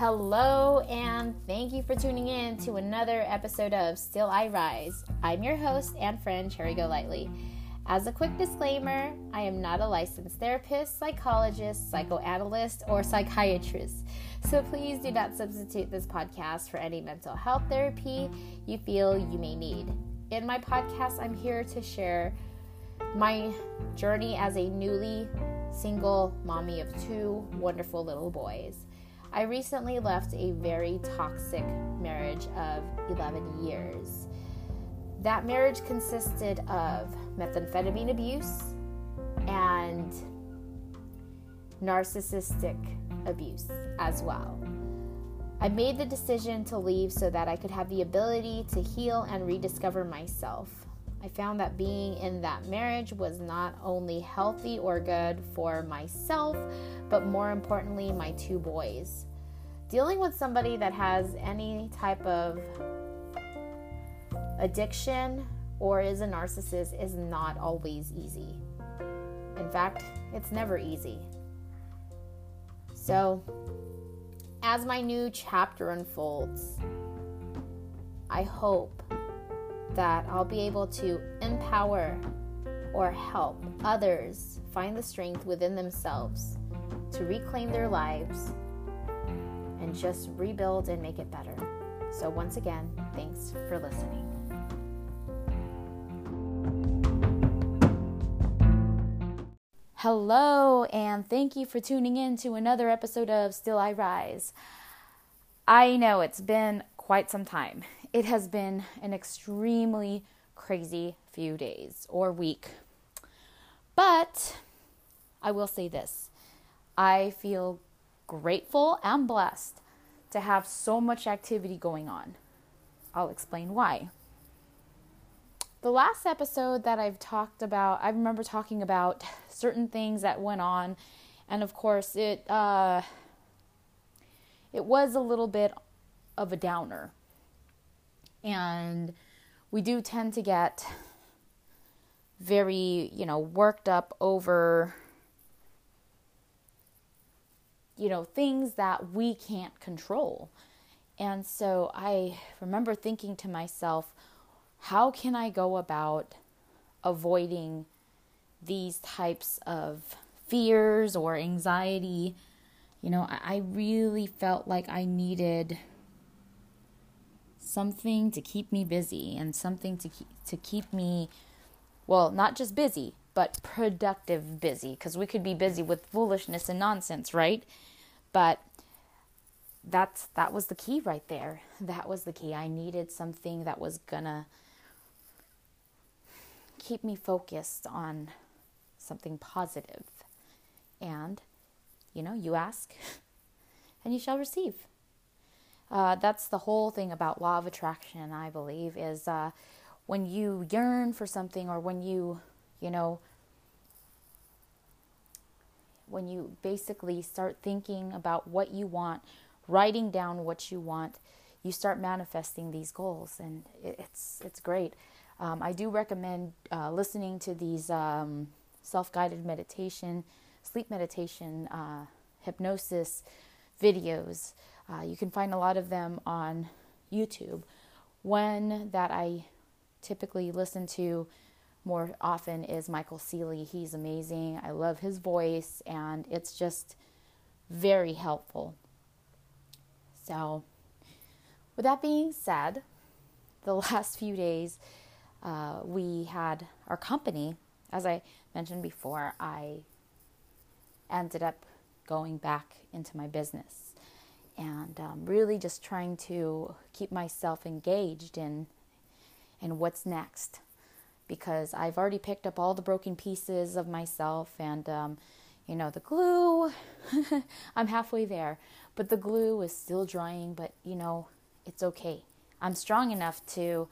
Hello, and thank you for tuning in to another episode of Still I Rise. I'm your host and friend, Cherry Golightly. As a quick disclaimer, I am not a licensed therapist, psychologist, psychoanalyst, or psychiatrist. So please do not substitute this podcast for any mental health therapy you feel you may need. In my podcast, I'm here to share my journey as a newly single mommy of two wonderful little boys. I recently left a very toxic marriage of 11 years. That marriage consisted of methamphetamine abuse and narcissistic abuse as well. I made the decision to leave so that I could have the ability to heal and rediscover myself. I found that being in that marriage was not only healthy or good for myself, but more importantly, my two boys. Dealing with somebody that has any type of addiction or is a narcissist is not always easy. In fact, it's never easy. So, as my new chapter unfolds, I hope that I'll be able to empower or help others find the strength within themselves to reclaim their lives and just rebuild and make it better. So, once again, thanks for listening. Hello, and thank you for tuning in to another episode of Still I Rise. I know it's been quite some time. It has been an extremely crazy few days or week. But I will say this I feel grateful and blessed to have so much activity going on. I'll explain why the last episode that I've talked about, I remember talking about certain things that went on, and of course, it uh, it was a little bit of a downer, and we do tend to get very, you know, worked up over you know things that we can't control. And so I remember thinking to myself, how can I go about avoiding these types of fears or anxiety? You know, I, really felt like I needed something to keep me busy and something to keep, to keep me well, not just busy, but productive busy because we could be busy with foolishness and nonsense, right? But that's that was the key right there. That was the key. I needed something that was gonna keep me focused on something positive. And, you know, you ask and you shall receive. Uh, that's the whole thing about law of attraction, I believe, is uh, when you yearn for something or when you, you know, when you basically start thinking about what you want, writing down what you want, you start manifesting these goals, and it's it's great. Um, I do recommend uh, listening to these um, self guided meditation, sleep meditation, uh, hypnosis videos. Uh, you can find a lot of them on YouTube. One that I typically listen to more often is Michael Sealey. He's amazing. I love his voice, and it's just very helpful. So, with that being said, the last few days, uh, we had our company, as I mentioned before, I ended up going back into my business and um, really just trying to keep myself engaged in in what's next. Because I've already picked up all the broken pieces of myself and um, you know the glue I'm halfway there. But the glue is still drying but you know it's okay. I'm strong enough to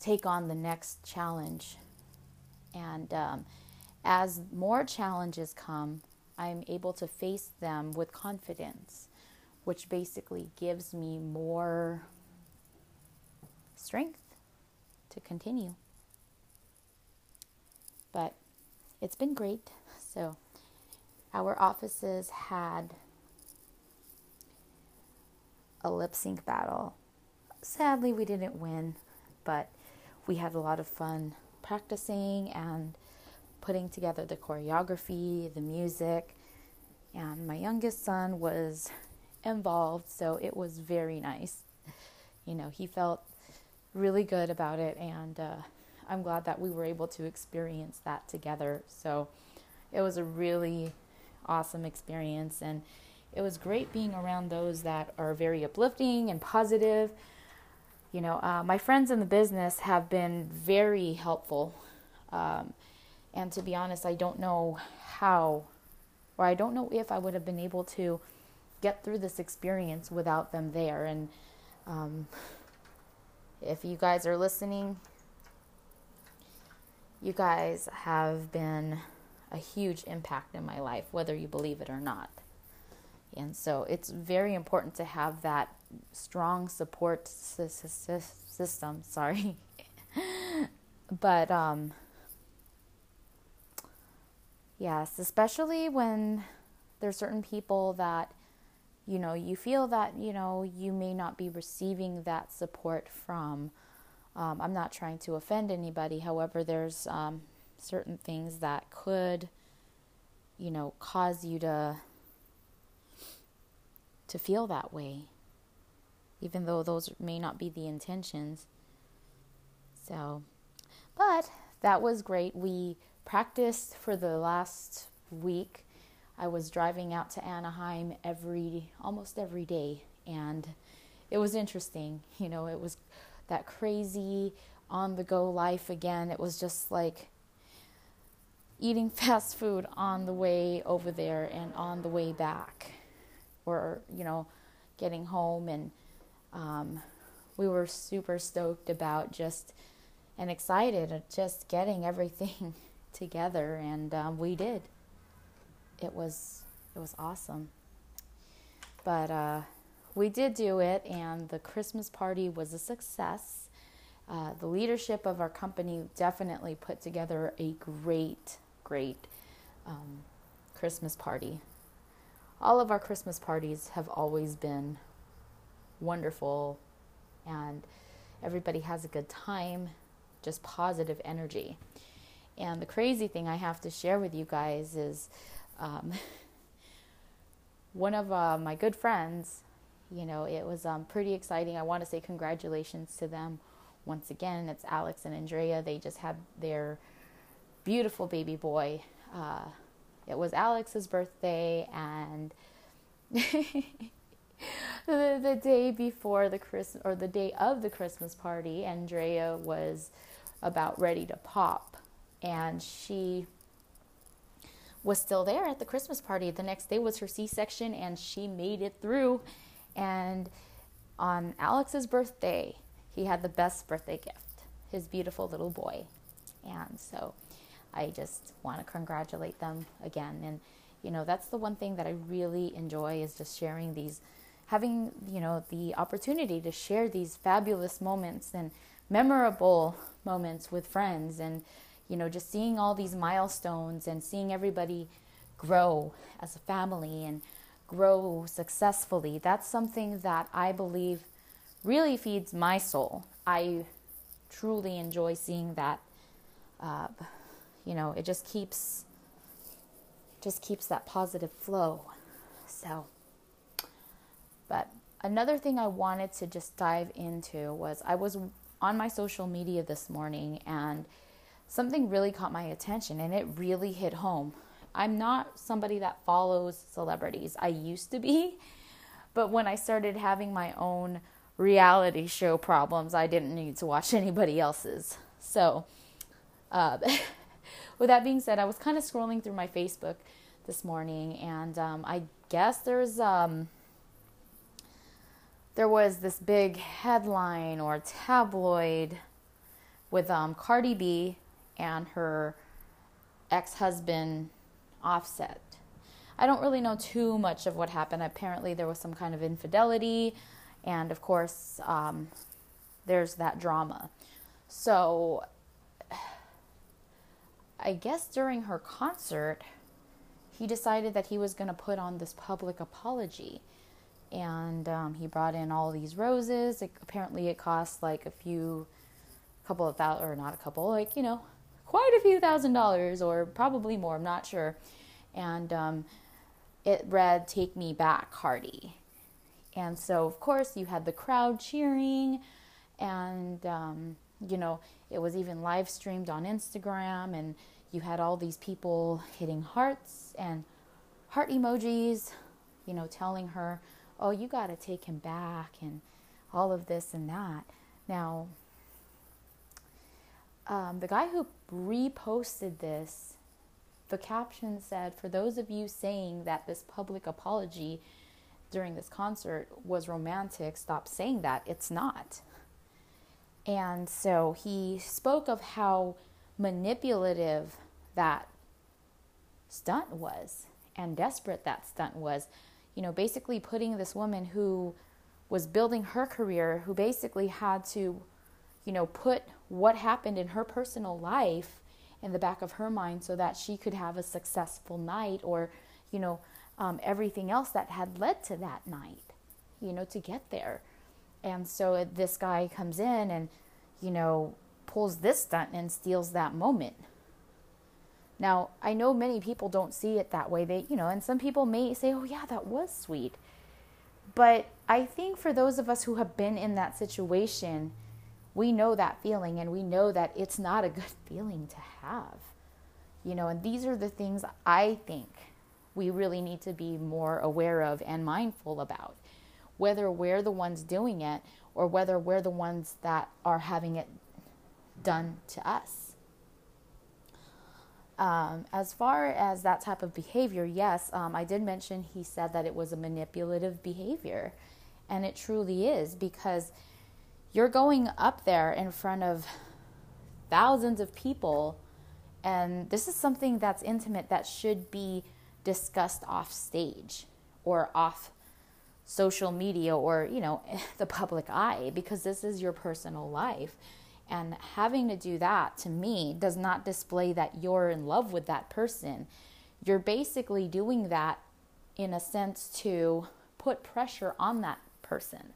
take on the next challenge. And um, as more challenges come, I'm able to face them with confidence, which basically gives me more strength to continue. But it's been great. So, our offices had a lip sync battle. Sadly, we didn't win, but we had a lot of fun practicing and putting together the choreography, the music, and my youngest son was involved, so it was very nice. You know, he felt really good about it, and uh, I'm glad that we were able to experience that together. So it was a really awesome experience, and it was great being around those that are very uplifting and positive. You know, uh, my friends in the business have been very helpful. Um, and to be honest, I don't know how, or I don't know if I would have been able to get through this experience without them there. And um, if you guys are listening, you guys have been a huge impact in my life, whether you believe it or not. And so it's very important to have that strong support system. Sorry. but um, yes, especially when there's certain people that you know you feel that you know you may not be receiving that support from. Um, I'm not trying to offend anybody. However, there's um, certain things that could, you know, cause you to to feel that way, even though those may not be the intentions. So, but that was great. We practiced for the last week. I was driving out to Anaheim every almost every day and it was interesting. You know, it was that crazy on the go life again. It was just like eating fast food on the way over there and on the way back or you know getting home and um, we were super stoked about just and excited at just getting everything together and um, we did it was it was awesome. But uh, we did do it and the christmas party was a success. Uh, the leadership of our company definitely put together a great great um, christmas party. All of our Christmas parties have always been wonderful and everybody has a good time, just positive energy. And the crazy thing I have to share with you guys is um, one of uh, my good friends, you know, it was um, pretty exciting. I want to say congratulations to them once again. It's Alex and Andrea. They just had their beautiful baby boy. Uh, it was Alex's birthday, and the, the day before the Christmas or the day of the Christmas party, Andrea was about ready to pop, and she was still there at the Christmas party. The next day was her C section, and she made it through. And on Alex's birthday, he had the best birthday gift his beautiful little boy. And so I just want to congratulate them again. And, you know, that's the one thing that I really enjoy is just sharing these, having, you know, the opportunity to share these fabulous moments and memorable moments with friends and, you know, just seeing all these milestones and seeing everybody grow as a family and grow successfully. That's something that I believe really feeds my soul. I truly enjoy seeing that. Uh, you know, it just keeps just keeps that positive flow. So, but another thing I wanted to just dive into was I was on my social media this morning and something really caught my attention and it really hit home. I'm not somebody that follows celebrities. I used to be, but when I started having my own reality show problems, I didn't need to watch anybody else's. So, uh, with that being said, I was kind of scrolling through my Facebook this morning, and um, I guess there's um, there was this big headline or tabloid with um, Cardi B and her ex-husband Offset. I don't really know too much of what happened. Apparently, there was some kind of infidelity, and of course, um, there's that drama. So I guess during her concert, he decided that he was going to put on this public apology. and um, he brought in all these roses. It, apparently, it cost like a few, couple of thousand, or not a couple, like you know, quite a few thousand dollars, or probably more. I'm not sure. And um, it read "Take Me Back, Cardi," and so of course you had the crowd cheering, and um, you know it was even live streamed on Instagram, and you had all these people hitting hearts and heart emojis, you know, telling her, "Oh, you got to take him back," and all of this and that. Now, um, the guy who reposted this, the caption said, For those of you saying that this public apology during this concert was romantic, stop saying that. It's not. And so he spoke of how manipulative that stunt was and desperate that stunt was. You know, basically putting this woman who was building her career, who basically had to, you know, put what happened in her personal life in the back of her mind so that she could have a successful night or, you know, um, everything else that had led to that night, you know, to get there. And so this guy comes in and, you know, pulls this stunt and steals that moment. Now, I know many people don't see it that way. They, you know, and some people may say, "Oh yeah, that was sweet." But I think for those of us who have been in that situation, we know that feeling and we know that it's not a good feeling to have. You know, and these are the things I think we really need to be more aware of and mindful about. Whether we're the ones doing it or whether we're the ones that are having it done to us. Um, as far as that type of behavior, yes, um, I did mention he said that it was a manipulative behavior. And it truly is because you're going up there in front of thousands of people, and this is something that's intimate that should be discussed off stage or off social media or, you know, the public eye because this is your personal life. And having to do that to me does not display that you're in love with that person. You're basically doing that in a sense to put pressure on that person.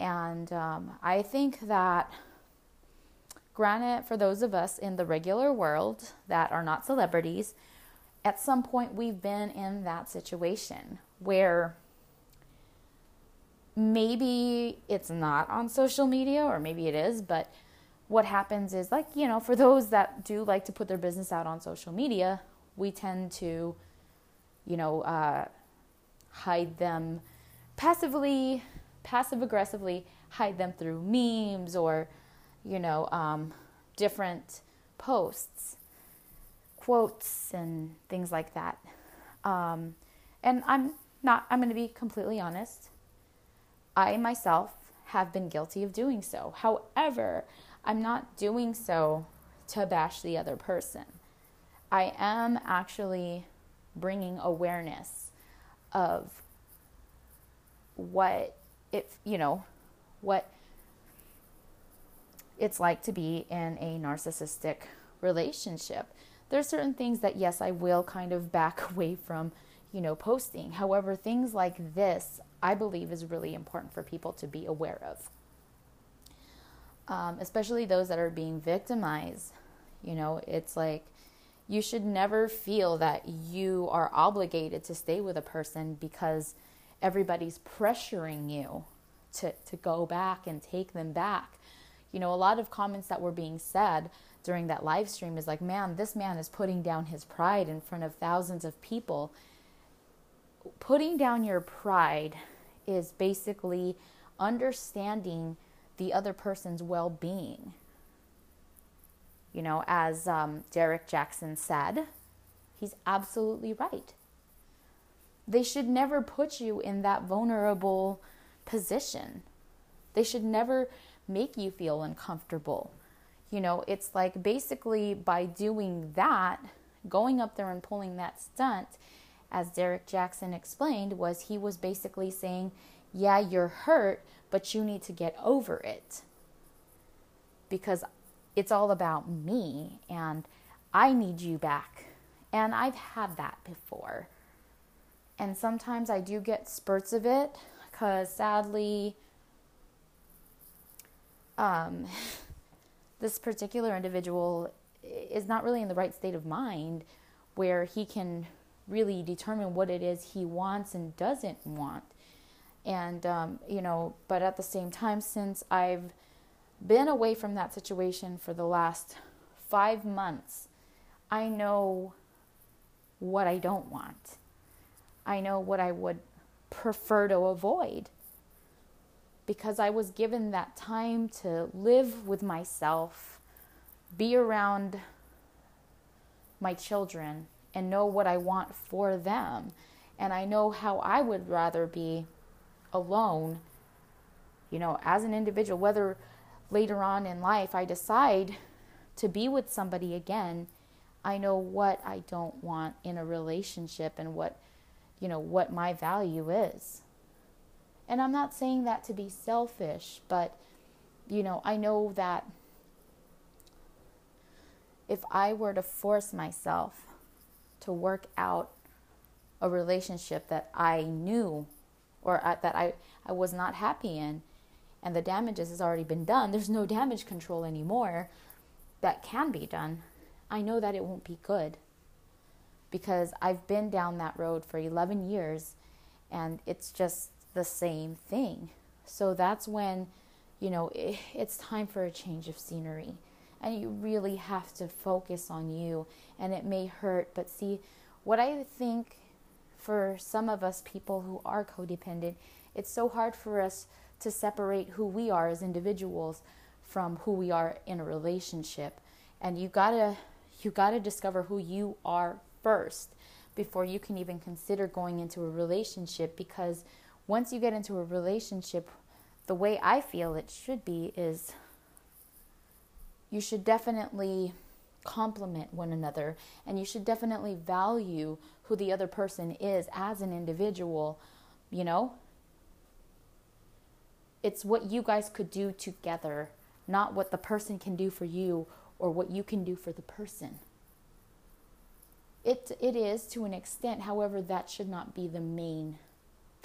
And um, I think that, granted, for those of us in the regular world that are not celebrities, at some point we've been in that situation where maybe it's not on social media or maybe it is, but what happens is like, you know, for those that do like to put their business out on social media, we tend to, you know, uh, hide them passively, passive aggressively hide them through memes or, you know, um, different posts, quotes, and things like that. Um, and I'm not, I'm going to be completely honest. I myself have been guilty of doing so. However, I'm not doing so to bash the other person. I am actually bringing awareness of what it, you know, what it's like to be in a narcissistic relationship. There are certain things that, yes, I will kind of back away from, you know, posting. However, things like this, I believe, is really important for people to be aware of. Um, especially those that are being victimized. You know, it's like you should never feel that you are obligated to stay with a person because everybody's pressuring you to, to go back and take them back. You know, a lot of comments that were being said during that live stream is like, man, this man is putting down his pride in front of thousands of people. Putting down your pride is basically understanding the other person's well being. You know, as um, Derrick Jaxn said, he's absolutely right. They should never put you in that vulnerable position. They should never make you feel uncomfortable. You know, it's like basically by doing that, going up there and pulling that stunt, as Derrick Jaxn explained, was he was basically saying, Yeah, you're hurt, but you need to get over it. Because it's all about me and I need you back. And I've had that before. And sometimes I do get spurts of it because sadly, um, this particular individual is not really in the right state of mind where he can really determine what it is he wants and doesn't want. And, um, you know, but at the same time, since I've been away from that situation for the last five months, I know what I don't want. I know what I would prefer to avoid because I was given that time to live with myself, be around my children, and know what I want for them. And I know how I would rather be alone, you know, as an individual, whether later on in life I decide to be with somebody again, I know what I don't want in a relationship and what, you know, what my value is. And I'm not saying that to be selfish, but, you know, I know that if I were to force myself to work out a relationship that I knew or that I, I was not happy in, and the damages has already been done, there's no damage control anymore that can be done. I know that it won't be good because I've been down that road for 11 years and it's just the same thing. So that's when, you know, it, it's time for a change of scenery. And you really have to focus on you. And it may hurt, but see, what I think for some of us people who are codependent, it's so hard for us to separate who we are as individuals from who we are in a relationship. And you gotta you gotta discover who you are first before you can even consider going into a relationship because once you get into a relationship, the way I feel it should be is you should definitely complement one another and you should definitely value who the other person is as an individual, you know? It's what you guys could do together, not what the person can do for you or what you can do for the person. It, it is to an extent, however, that should not be the main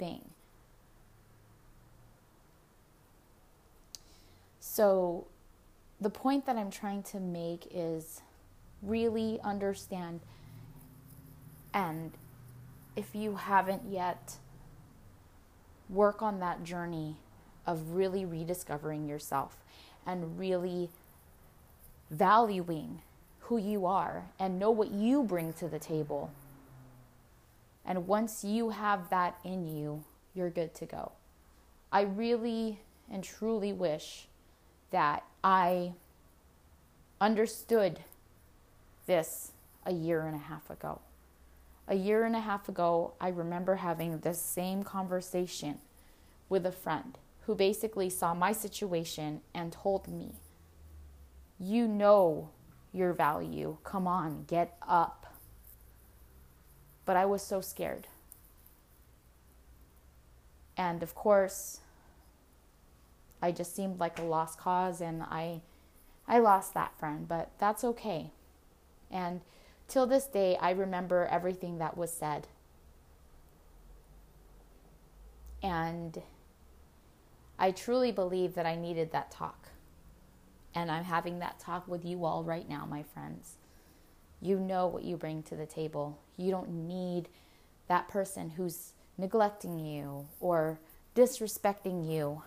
thing. So, the point that I'm trying to make is really understand. And if you haven't yet, work on that journey of really rediscovering yourself and really valuing who you are and know what you bring to the table. And once you have that in you, you're good to go. I really and truly wish that I understood this a year and a half ago. A year and a half ago, I remember having the same conversation with a friend who basically saw my situation and told me, You know your value. Come on, get up. But I was so scared. And of course, I just seemed like a lost cause and I I lost that friend, but that's okay. And till this day, I remember everything that was said. And I truly believe that I needed that talk. And I'm having that talk with you all right now, my friends. You know what you bring to the table. You don't need that person who's neglecting you or disrespecting you.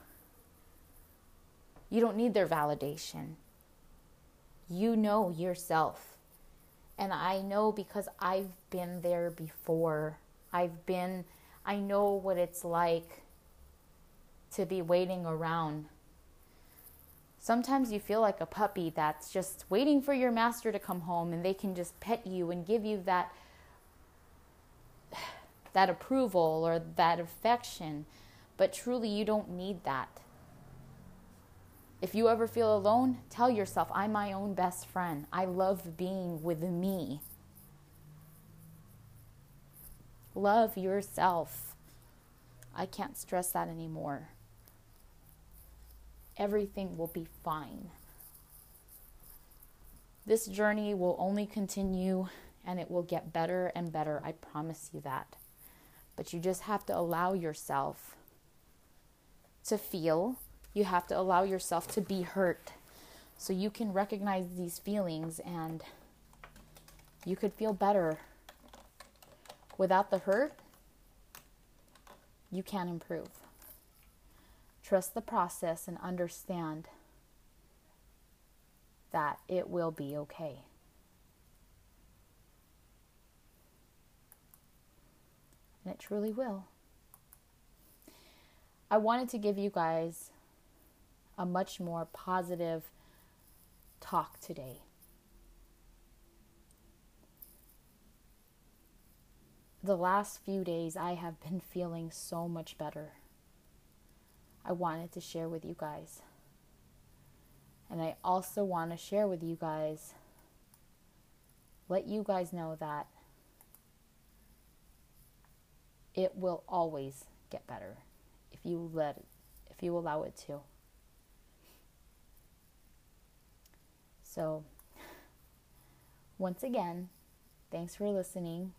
You don't need their validation. You know yourself. And I know because I've been there before. I've been, I know what it's like to be waiting around. Sometimes you feel like a puppy that's just waiting for your master to come home and they can just pet you and give you that that approval or that affection. But truly you don't need that. If you ever feel alone, tell yourself, I'm my own best friend. I love being with me. Love yourself. I can't stress that anymore. Everything will be fine. This journey will only continue and it will get better and better. I promise you that. But you just have to allow yourself to feel. You have to allow yourself to be hurt so you can recognize these feelings and you could feel better. Without the hurt, you can improve. Trust the process and understand that it will be okay. And it truly will. I wanted to give you guys a much more positive talk today. The last few days, I have been feeling so much better. I wanted to share with you guys. And I also want to share with you guys, let you guys know that it will always get better if you let it, if you allow it to. So, once again, thanks for listening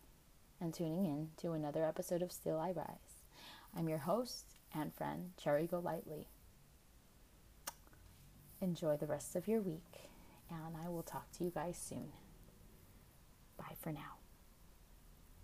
and tuning in to another episode of Still I Rise. I'm your host and friend, Cherry Golightly. Enjoy the rest of your week, and I will talk to you guys soon. Bye for now.